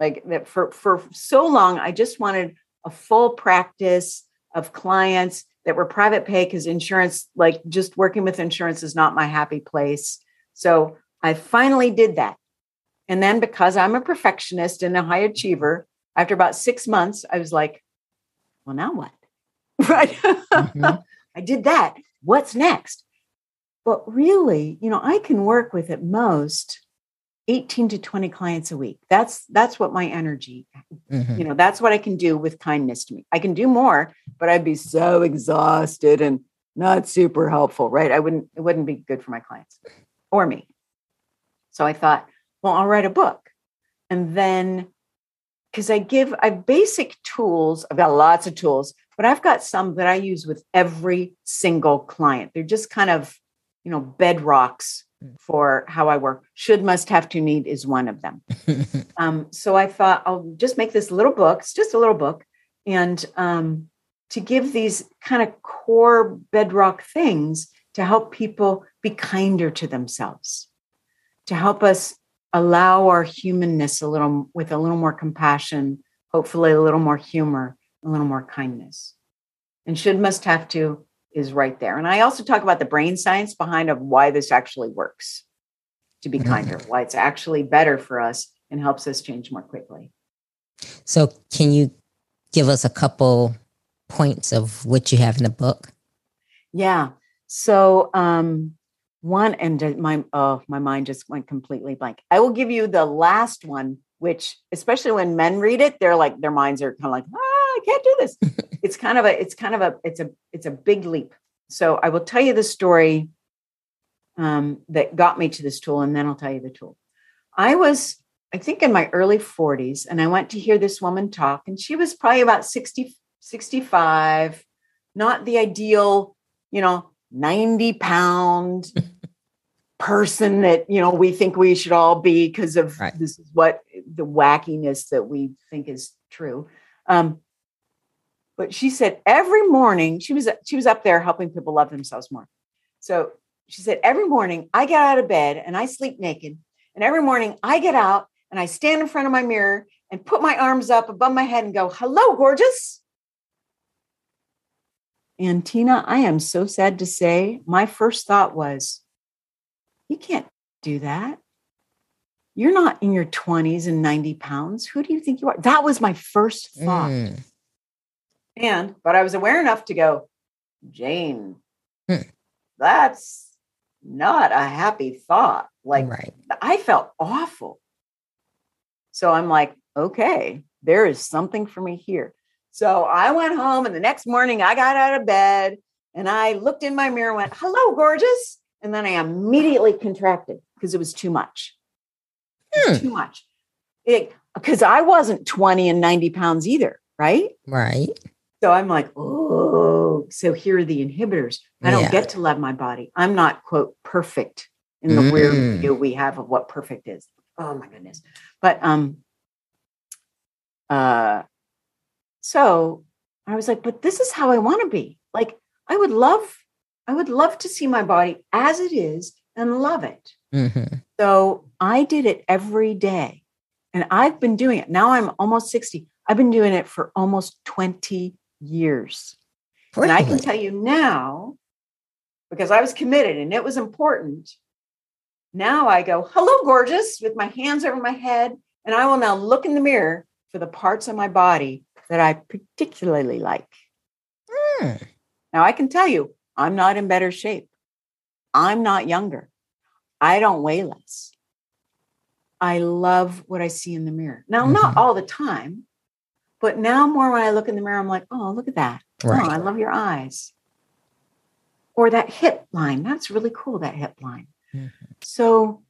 Like that for, for so long, I just wanted a full practice of clients that were private pay because insurance, like just working with insurance is not my happy place. So I finally did that. And then because I'm a perfectionist and a high achiever, after about six months, I was like, well, now what? Right. Mm-hmm. I did that. What's next? But really, you know, I can work with at most 18 to 20 clients a week. That's that's what my energy, mm-hmm. you know, that's what I can do with kindness to me. I can do more, but I'd be so exhausted and not super helpful, right? I wouldn't it wouldn't be good for my clients or me. So I thought, well, I'll write a book. And then because I give I basic tools, I've got lots of tools, but I've got some that I use with every single client. They're just kind of, you know, bedrocks mm. for how I work. Should, must, have to, need is one of them. um, so I thought I'll just make this little book. It's just a little book, and um, to give these kind of core bedrock things to help people be kinder to themselves, to help us allow our humanness a little with a little more compassion, hopefully a little more humor, a little more kindness. And should, must, have to is right there. And I also talk about the brain science behind of why this actually works to be kinder, mm-hmm. why it's actually better for us and helps us change more quickly. So, can you give us a couple points of what you have in the book? Yeah. So, um, one and my oh my mind just went completely blank. I will give you the last one which especially when men read it they're like their minds are kind of like ah i can't do this. It's kind of a it's kind of a it's a it's a big leap. So i will tell you the story um, that got me to this tool and then i'll tell you the tool. I was i think in my early 40s and i went to hear this woman talk and she was probably about 60 65 not the ideal you know 90 pound person that you know we think we should all be because of right. this is what the wackiness that we think is true. Um, but she said every morning she was she was up there helping people love themselves more. So she said every morning i get out of bed and i sleep naked and every morning i get out and i stand in front of my mirror and put my arms up above my head and go hello gorgeous. And tina i am so sad to say my first thought was you can't do that. You're not in your 20s and 90 pounds. Who do you think you are? That was my first thought. Mm. And, but I was aware enough to go, Jane, hmm. that's not a happy thought. Like, right. I felt awful. So I'm like, okay, there is something for me here. So I went home, and the next morning I got out of bed and I looked in my mirror and went, hello, gorgeous. And then I immediately contracted because it was too much. Hmm. Too much. Because I wasn't 20 and 90 pounds either, right? Right. So I'm like, oh, so here are the inhibitors. I don't yeah. get to love my body. I'm not, quote, perfect in the mm. weird view we have of what perfect is. Oh my goodness. But um uh so I was like, but this is how I want to be. Like I would love I would love to see my body as it is and love it. Mm-hmm. So I did it every day. And I've been doing it. Now I'm almost 60. I've been doing it for almost 20 years. And I can tell you now, because I was committed and it was important. Now I go, hello, gorgeous, with my hands over my head. And I will now look in the mirror for the parts of my body that I particularly like. Mm. Now I can tell you, I'm not in better shape. I'm not younger. I don't weigh less. I love what I see in the mirror. Now, mm-hmm. not all the time, but now more when I look in the mirror, I'm like, oh, look at that. Right. Oh, I love your eyes. Or that hip line. That's really cool, that hip line. Mm-hmm. So,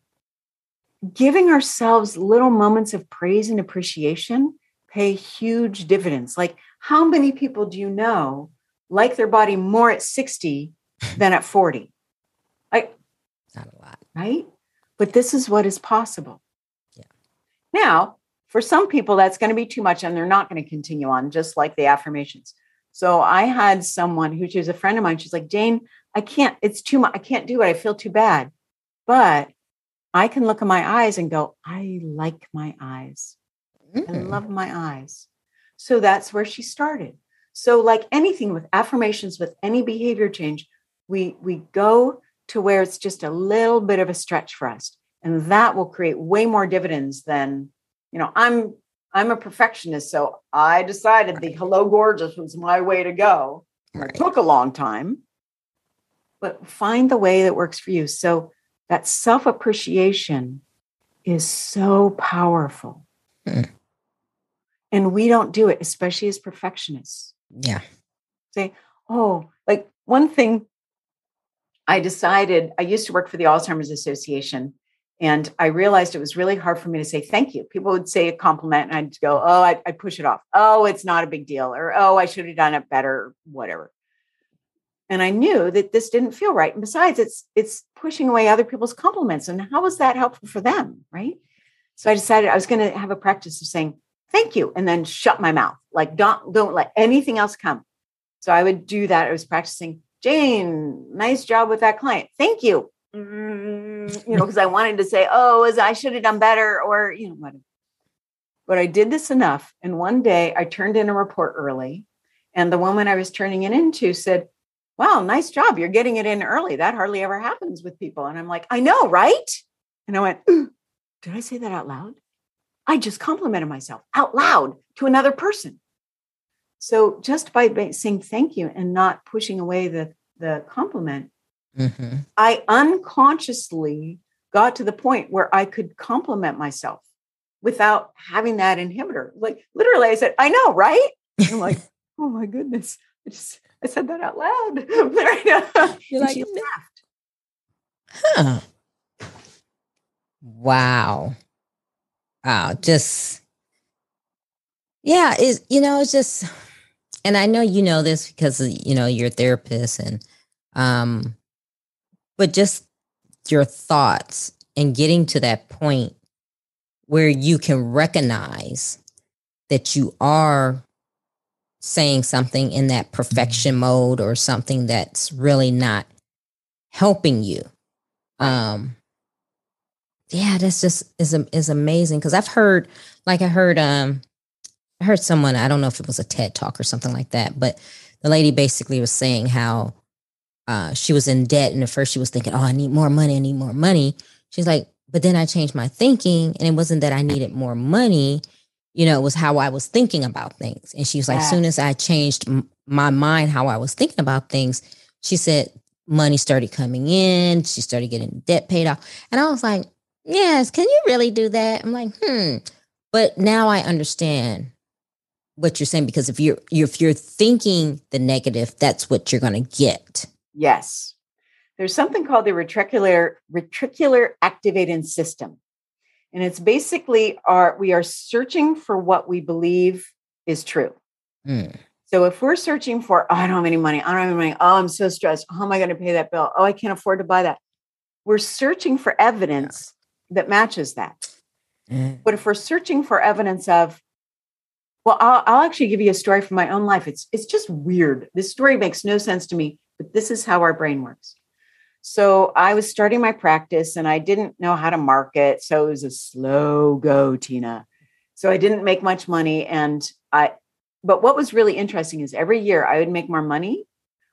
giving ourselves little moments of praise and appreciation pay huge dividends. Like, how many people do you know like their body more at 60 than at 40. Like, not a lot. Right? But this is what is possible. Yeah. Now, for some people, that's going to be too much and they're not going to continue on, just like the affirmations. So I had someone who she was a friend of mine. She's like, Jane, I can't, it's too much. I can't do it. I feel too bad. But I can look in my eyes and go, I like my eyes. Mm-hmm. I love my eyes. So that's where she started. So, like anything with affirmations, with any behavior change, we we go to where it's just a little bit of a stretch for us. And that will create way more dividends than, you know, I'm I'm a perfectionist, so I decided the hello gorgeous was my way to go. Right. It took a long time, but find the way that works for you. So that self appreciation is so powerful. Mm. And we don't do it, especially as perfectionists. Yeah. Say, oh, like one thing I decided, I used to work for the Alzheimer's Association, and I realized it was really hard for me to say thank you. People would say a compliment, and I'd go, oh, I, would push it off. Oh, it's not a big deal. Or, oh, I should have done it better, whatever. And I knew that this didn't feel right. And besides, it's it's pushing away other people's compliments. And how was that helpful for them? Right. So I decided I was going to have a practice of saying thank you and then shut my mouth. Like don't don't let anything else come. So I would do that. I was practicing, Jane, nice job with that client. Thank you. Mm, you know, because I wanted to say, oh, as I should have done better, or you know, whatever. But I did this enough. And one day I turned in a report early. And the woman I was turning it into said, wow, nice job. You're getting it in early. That hardly ever happens with people. And I'm like, I know, right? And I went, did I say that out loud? I just complimented myself out loud to another person. So just by saying thank you and not pushing away the, the compliment, mm-hmm. I unconsciously got to the point where I could compliment myself without having that inhibitor. Like literally, I said, I know, right? I'm like, oh my goodness. I just I said that out loud. You're like, she laughed. Huh. Wow. Wow. Just yeah, it's you know, it's just and I know you know this because you know you're a therapist and um but just your thoughts and getting to that point where you can recognize that you are saying something in that perfection mode or something that's really not helping you. Um yeah, that's just is is amazing because I've heard like I heard um I heard someone, I don't know if it was a TED talk or something like that, but the lady basically was saying how uh, she was in debt and at first she was thinking, "Oh, I need more money, I need more money." She's like, "But then I changed my thinking and it wasn't that I needed more money, you know, it was how I was thinking about things. And she was like, as soon as I changed m- my mind, how I was thinking about things, she said money started coming in. She started getting debt paid off. And I was like, yes, can you really do that? I'm like, hmm. But now I understand what you're saying because if you're if you're thinking the negative, that's what you're going to get. Yes. There's something called the reticular reticular activating system. And it's basically our we are searching for what we believe is true. Mm. So if we're searching for, oh, I don't have any money, I don't have any money, oh, I'm so stressed, how am I going to pay that bill? Oh, I can't afford to buy that. We're searching for evidence that matches that. Mm. But if we're searching for evidence of, well, I'll, I'll actually give you a story from my own life. It's it's just weird. This story makes no sense to me, but this is how our brain works. So I was starting my practice and I didn't know how to market. So it was a slow go, Tina. So I didn't make much money. And I, but what was really interesting is every year I would make more money,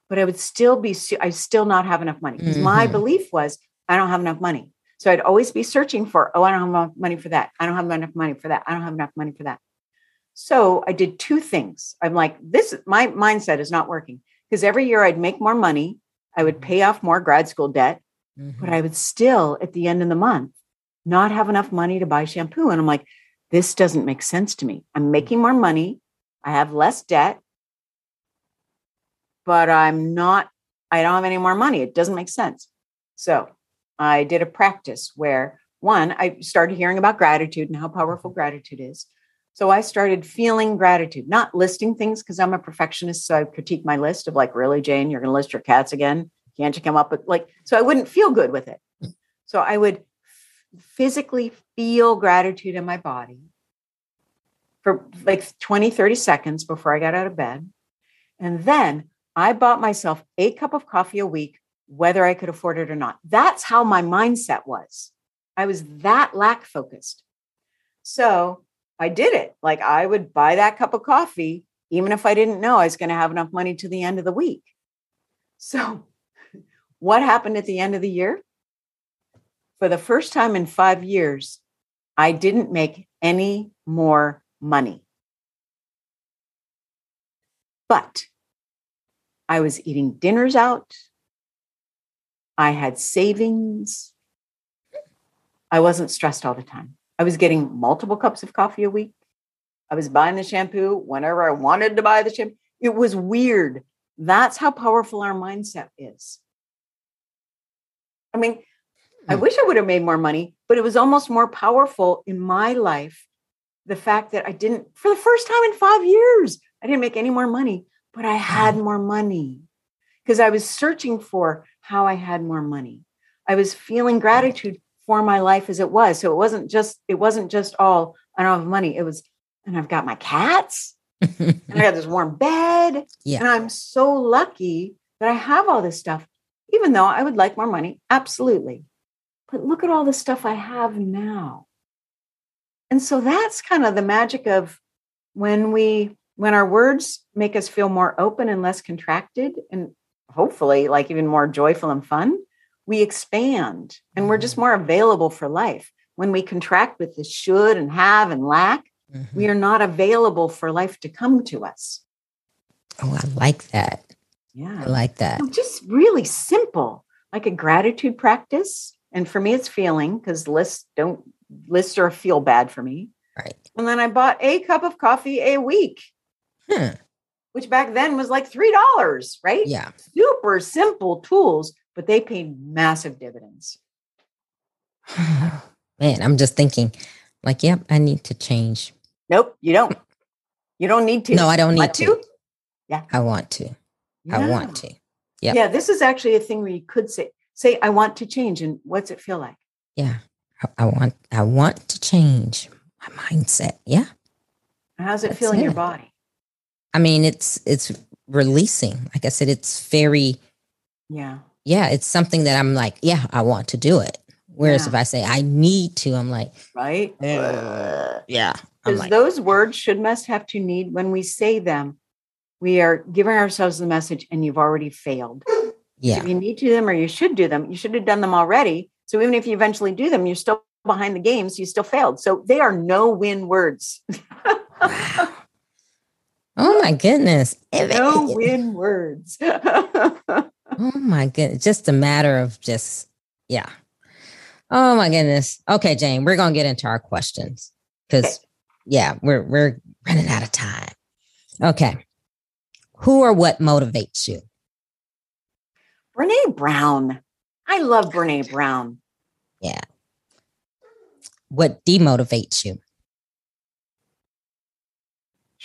but I would still be, I still not have enough money because mm-hmm. my belief was I don't have enough money. So I'd always be searching for, oh, I don't have enough money for that. I don't have enough money for that. I don't have enough money for that. So I did two things. I'm like, this, my mindset is not working because every year I'd make more money I would pay off more grad school debt, mm-hmm. but I would still, at the end of the month, not have enough money to buy shampoo. And I'm like, this doesn't make sense to me. I'm making more money. I have less debt, but I'm not, I don't have any more money. It doesn't make sense. So I did a practice where one, I started hearing about gratitude and how powerful gratitude is. So I started feeling gratitude, not listing things because I'm a perfectionist. So I critique my list of like, really, Jane, you're going to list your cats again? Can't you come up with like, so I wouldn't feel good with it. So I would physically feel gratitude in my body for like 20, 30 seconds before I got out of bed. And then I bought myself a cup of coffee a week, whether I could afford it or not. That's how my mindset was. I was that lack focused. So I did it. Like I would buy that cup of coffee, even if I didn't know I was going to have enough money to the end of the week. So, what happened at the end of the year? for the first time in five years, I didn't make any more money. But I was eating dinners out. I had savings. I wasn't stressed all the time. I was getting multiple cups of coffee a week. I was buying the shampoo whenever I wanted to buy the shampoo. It was weird. That's how powerful our mindset is. I mean, I hmm. wish I would have made more money, but it was almost more powerful in my life. The fact that I didn't, for the first time in five years, I didn't make any more money, but I had more money because I was searching for how I had more money. I was feeling gratitude for my life as it was. So it wasn't just, it wasn't just all, I don't have money. It was, and I've got my cats and I got this warm bed. Yeah. And I'm so lucky that I have all this stuff, even though I would like more money. Absolutely. But look at all the stuff I have now. And so that's kind of the magic of when we when our words make us feel more open and less contracted and hopefully like even more joyful and fun, we expand and we're just mm-hmm. more available for life. When we contract with the should and have and lack, mm-hmm. we are not available for life to come to us. Oh, I like that. Yeah. I like that. So just really simple, like a gratitude practice. And for me, it's feeling because lists don't lists are feel bad for me. Right. And then I bought a cup of coffee a week. Hmm. Which back then was like three dollars, right? Yeah. Super simple tools, but they paid massive dividends. Man, I'm just thinking, like, yep, I need to change. Nope, you don't. You don't need to. No, I don't need to. to. Yeah. I want to. Yeah. I want to. Yeah. Yeah. This is actually a thing where you could say, say, I want to change. And what's it feel like? Yeah. I, I want, I want to change my mindset. Yeah. How's it That's feel in it. your body? I mean, it's it's releasing. Like I said, it's very yeah. Yeah, it's something that I'm like, yeah, I want to do it. Whereas yeah. if I say I need to, I'm like, right? Uh, yeah. Because like, those words should, must, have to, need, when we say them, we are giving ourselves the message and you've already failed. Yeah. So if you need to do them or you should do them, you should have done them already. So even if you eventually do them, you're still behind the game. So you still failed. So they are no win words. wow. Oh my goodness. No win words. oh my goodness. Just a matter of just, yeah. Oh my goodness. Okay, Jane, we're gonna get into our questions because yeah, we're we're running out of time. Okay. Who or what motivates you? Brene Brown. I love Brene Brown. Yeah. What demotivates you?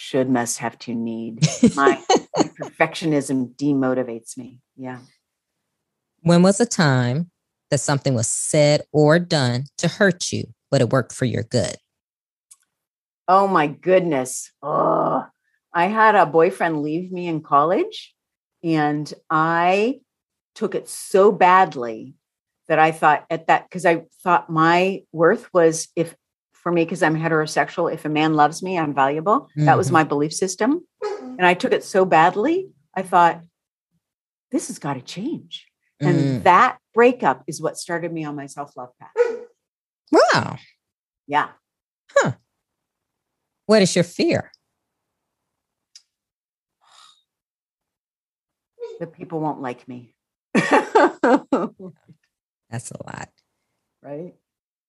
Should, must, have to, need. My, perfectionism demotivates me. Yeah. When was a time that something was said or done to hurt you, but it worked for your good? Oh my goodness. Oh, I had a boyfriend leave me in college and I took it so badly that I thought at that because I thought my worth was if for me because I'm heterosexual. If a man loves me, I'm valuable. Mm-hmm. That was mm-hmm. my belief system. And I took it so badly, I thought, this has got to change. And mm. that breakup is what started me on my self love path. Wow. Yeah. Huh. What is your fear? The people won't like me. That's a lot. Right.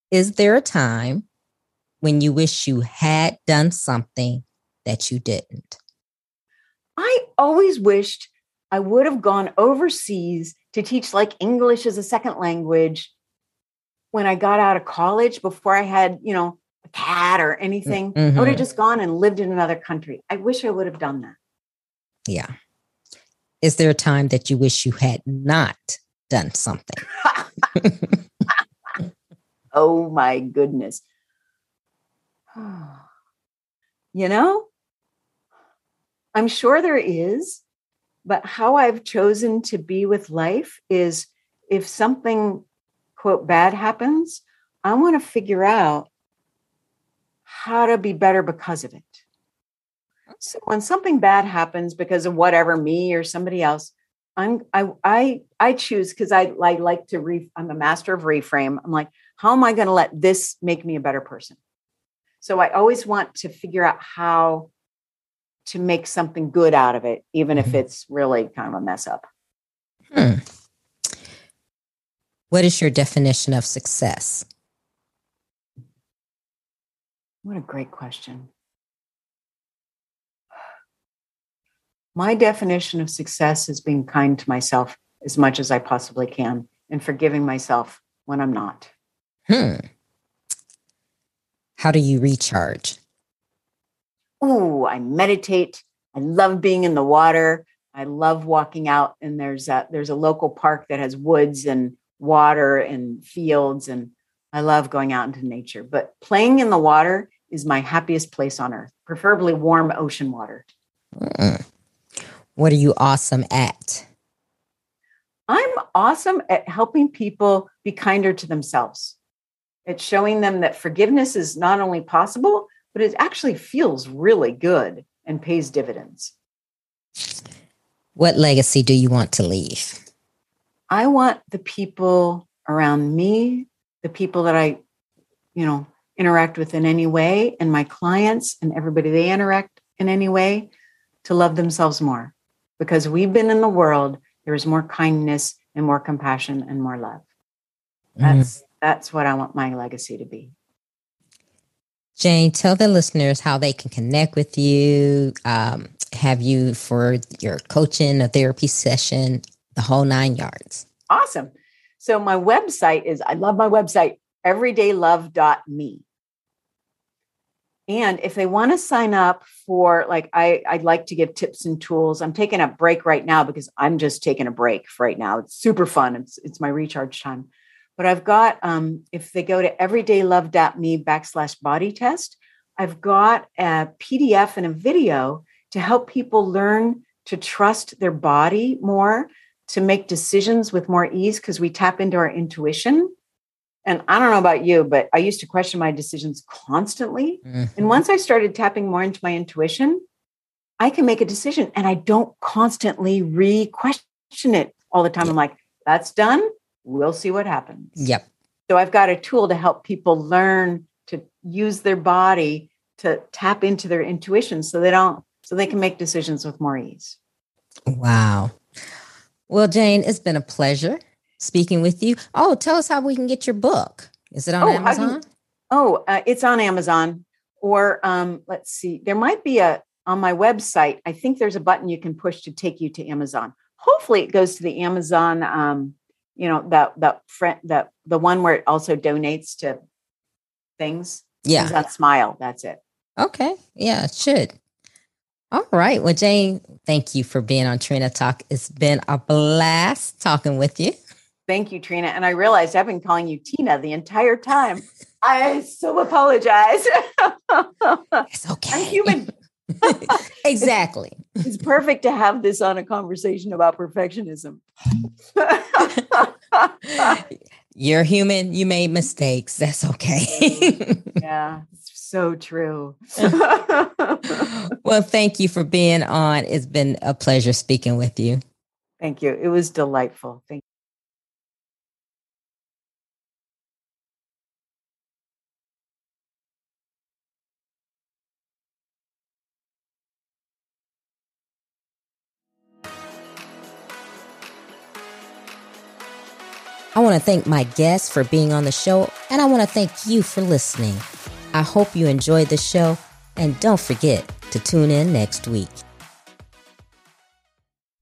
Is there a time when you wish you had done something that you didn't? I always wished I would have gone overseas to teach like English as a second language when I got out of college before I had, you know, a cat or anything. Mm-hmm. I would have just gone and lived in another country. I wish I would have done that. Yeah. Is there a time that you wish you had not done something? oh my goodness. You know, I'm sure there is, but how I've chosen to be with life is if something, quote, bad happens, I want to figure out how to be better because of it. So when something bad happens because of whatever, me or somebody else, I'm I I I choose because I, I like to re I'm a master of reframe. I'm like, how am I going to let this make me a better person? So I always want to figure out how to make something good out of it, even if mm-hmm. it's really kind of a mess up. Hmm. What is your definition of success? What a great question. My definition of success is being kind to myself as much as I possibly can and forgiving myself when I'm not. Hmm. How do you recharge? Oh, I meditate. I love being in the water. I love walking out and there's a there's a local park that has woods and water and fields and I love going out into nature. But playing in the water is my happiest place on earth, preferably warm ocean water. Mm. What are you awesome at? I'm awesome at helping people be kinder to themselves. It's showing them that forgiveness is not only possible, but it actually feels really good and pays dividends. What legacy do you want to leave? I want the people around me, the people that I, you know, interact with in any way, and my clients and everybody they interact in any way to love themselves more because we've been in the world there is more kindness and more compassion and more love mm-hmm. that's. That's what i want my legacy to be jane tell the listeners how they can connect with you um, have you for your coaching a therapy session the whole nine yards awesome so my website is i love my website everydaylove.me and if they want to sign up for like I, I'd like to give tips and tools. I'm taking a break right now because I'm just taking a break right now. It's super fun. It's it's my recharge time. But I've got um, if they go to everydaylove.me backslash body test, I've got a PDF and a video to help people learn to trust their body more, to make decisions with more ease because we tap into our intuition and I don't know about you, but I used to question my decisions constantly. Mm-hmm. And once I started tapping more into my intuition, I can make a decision and I don't constantly re question it all the time. I'm like, that's done. We'll see what happens. Yep. So I've got a tool to help people learn to use their body to tap into their intuition so they don't, so they can make decisions with more ease. Wow. Well, Jane, it's been a pleasure speaking with you. Oh, tell us how we can get your book. Is it on oh, Amazon? Can, oh, uh, it's on Amazon. Or um, let's see, there might be a on my website. I think there's a button you can push to take you to Amazon. Hopefully, it goes to the Amazon. Um, you know that that friend that the one where it also donates to things. Yeah, Amazon Smile. That's it. Okay. Yeah, it should. All right. Well, Jane, thank you for being on Trina Talk. It's been a blast talking with you. Thank you, Trina. And I realized I've been calling you Tina the entire time. I so apologize. it's okay. I'm human. Exactly. It's, it's, perfect to have this on a conversation about perfectionism. You're human. You made mistakes. That's okay. yeah, so true. well, thank you for being on. It's been a pleasure speaking with you. Thank you. It was delightful. Thank I want to thank my guests for being on the show, and I want to thank you for listening. I hope you enjoyed the show, and don't forget to tune in next week.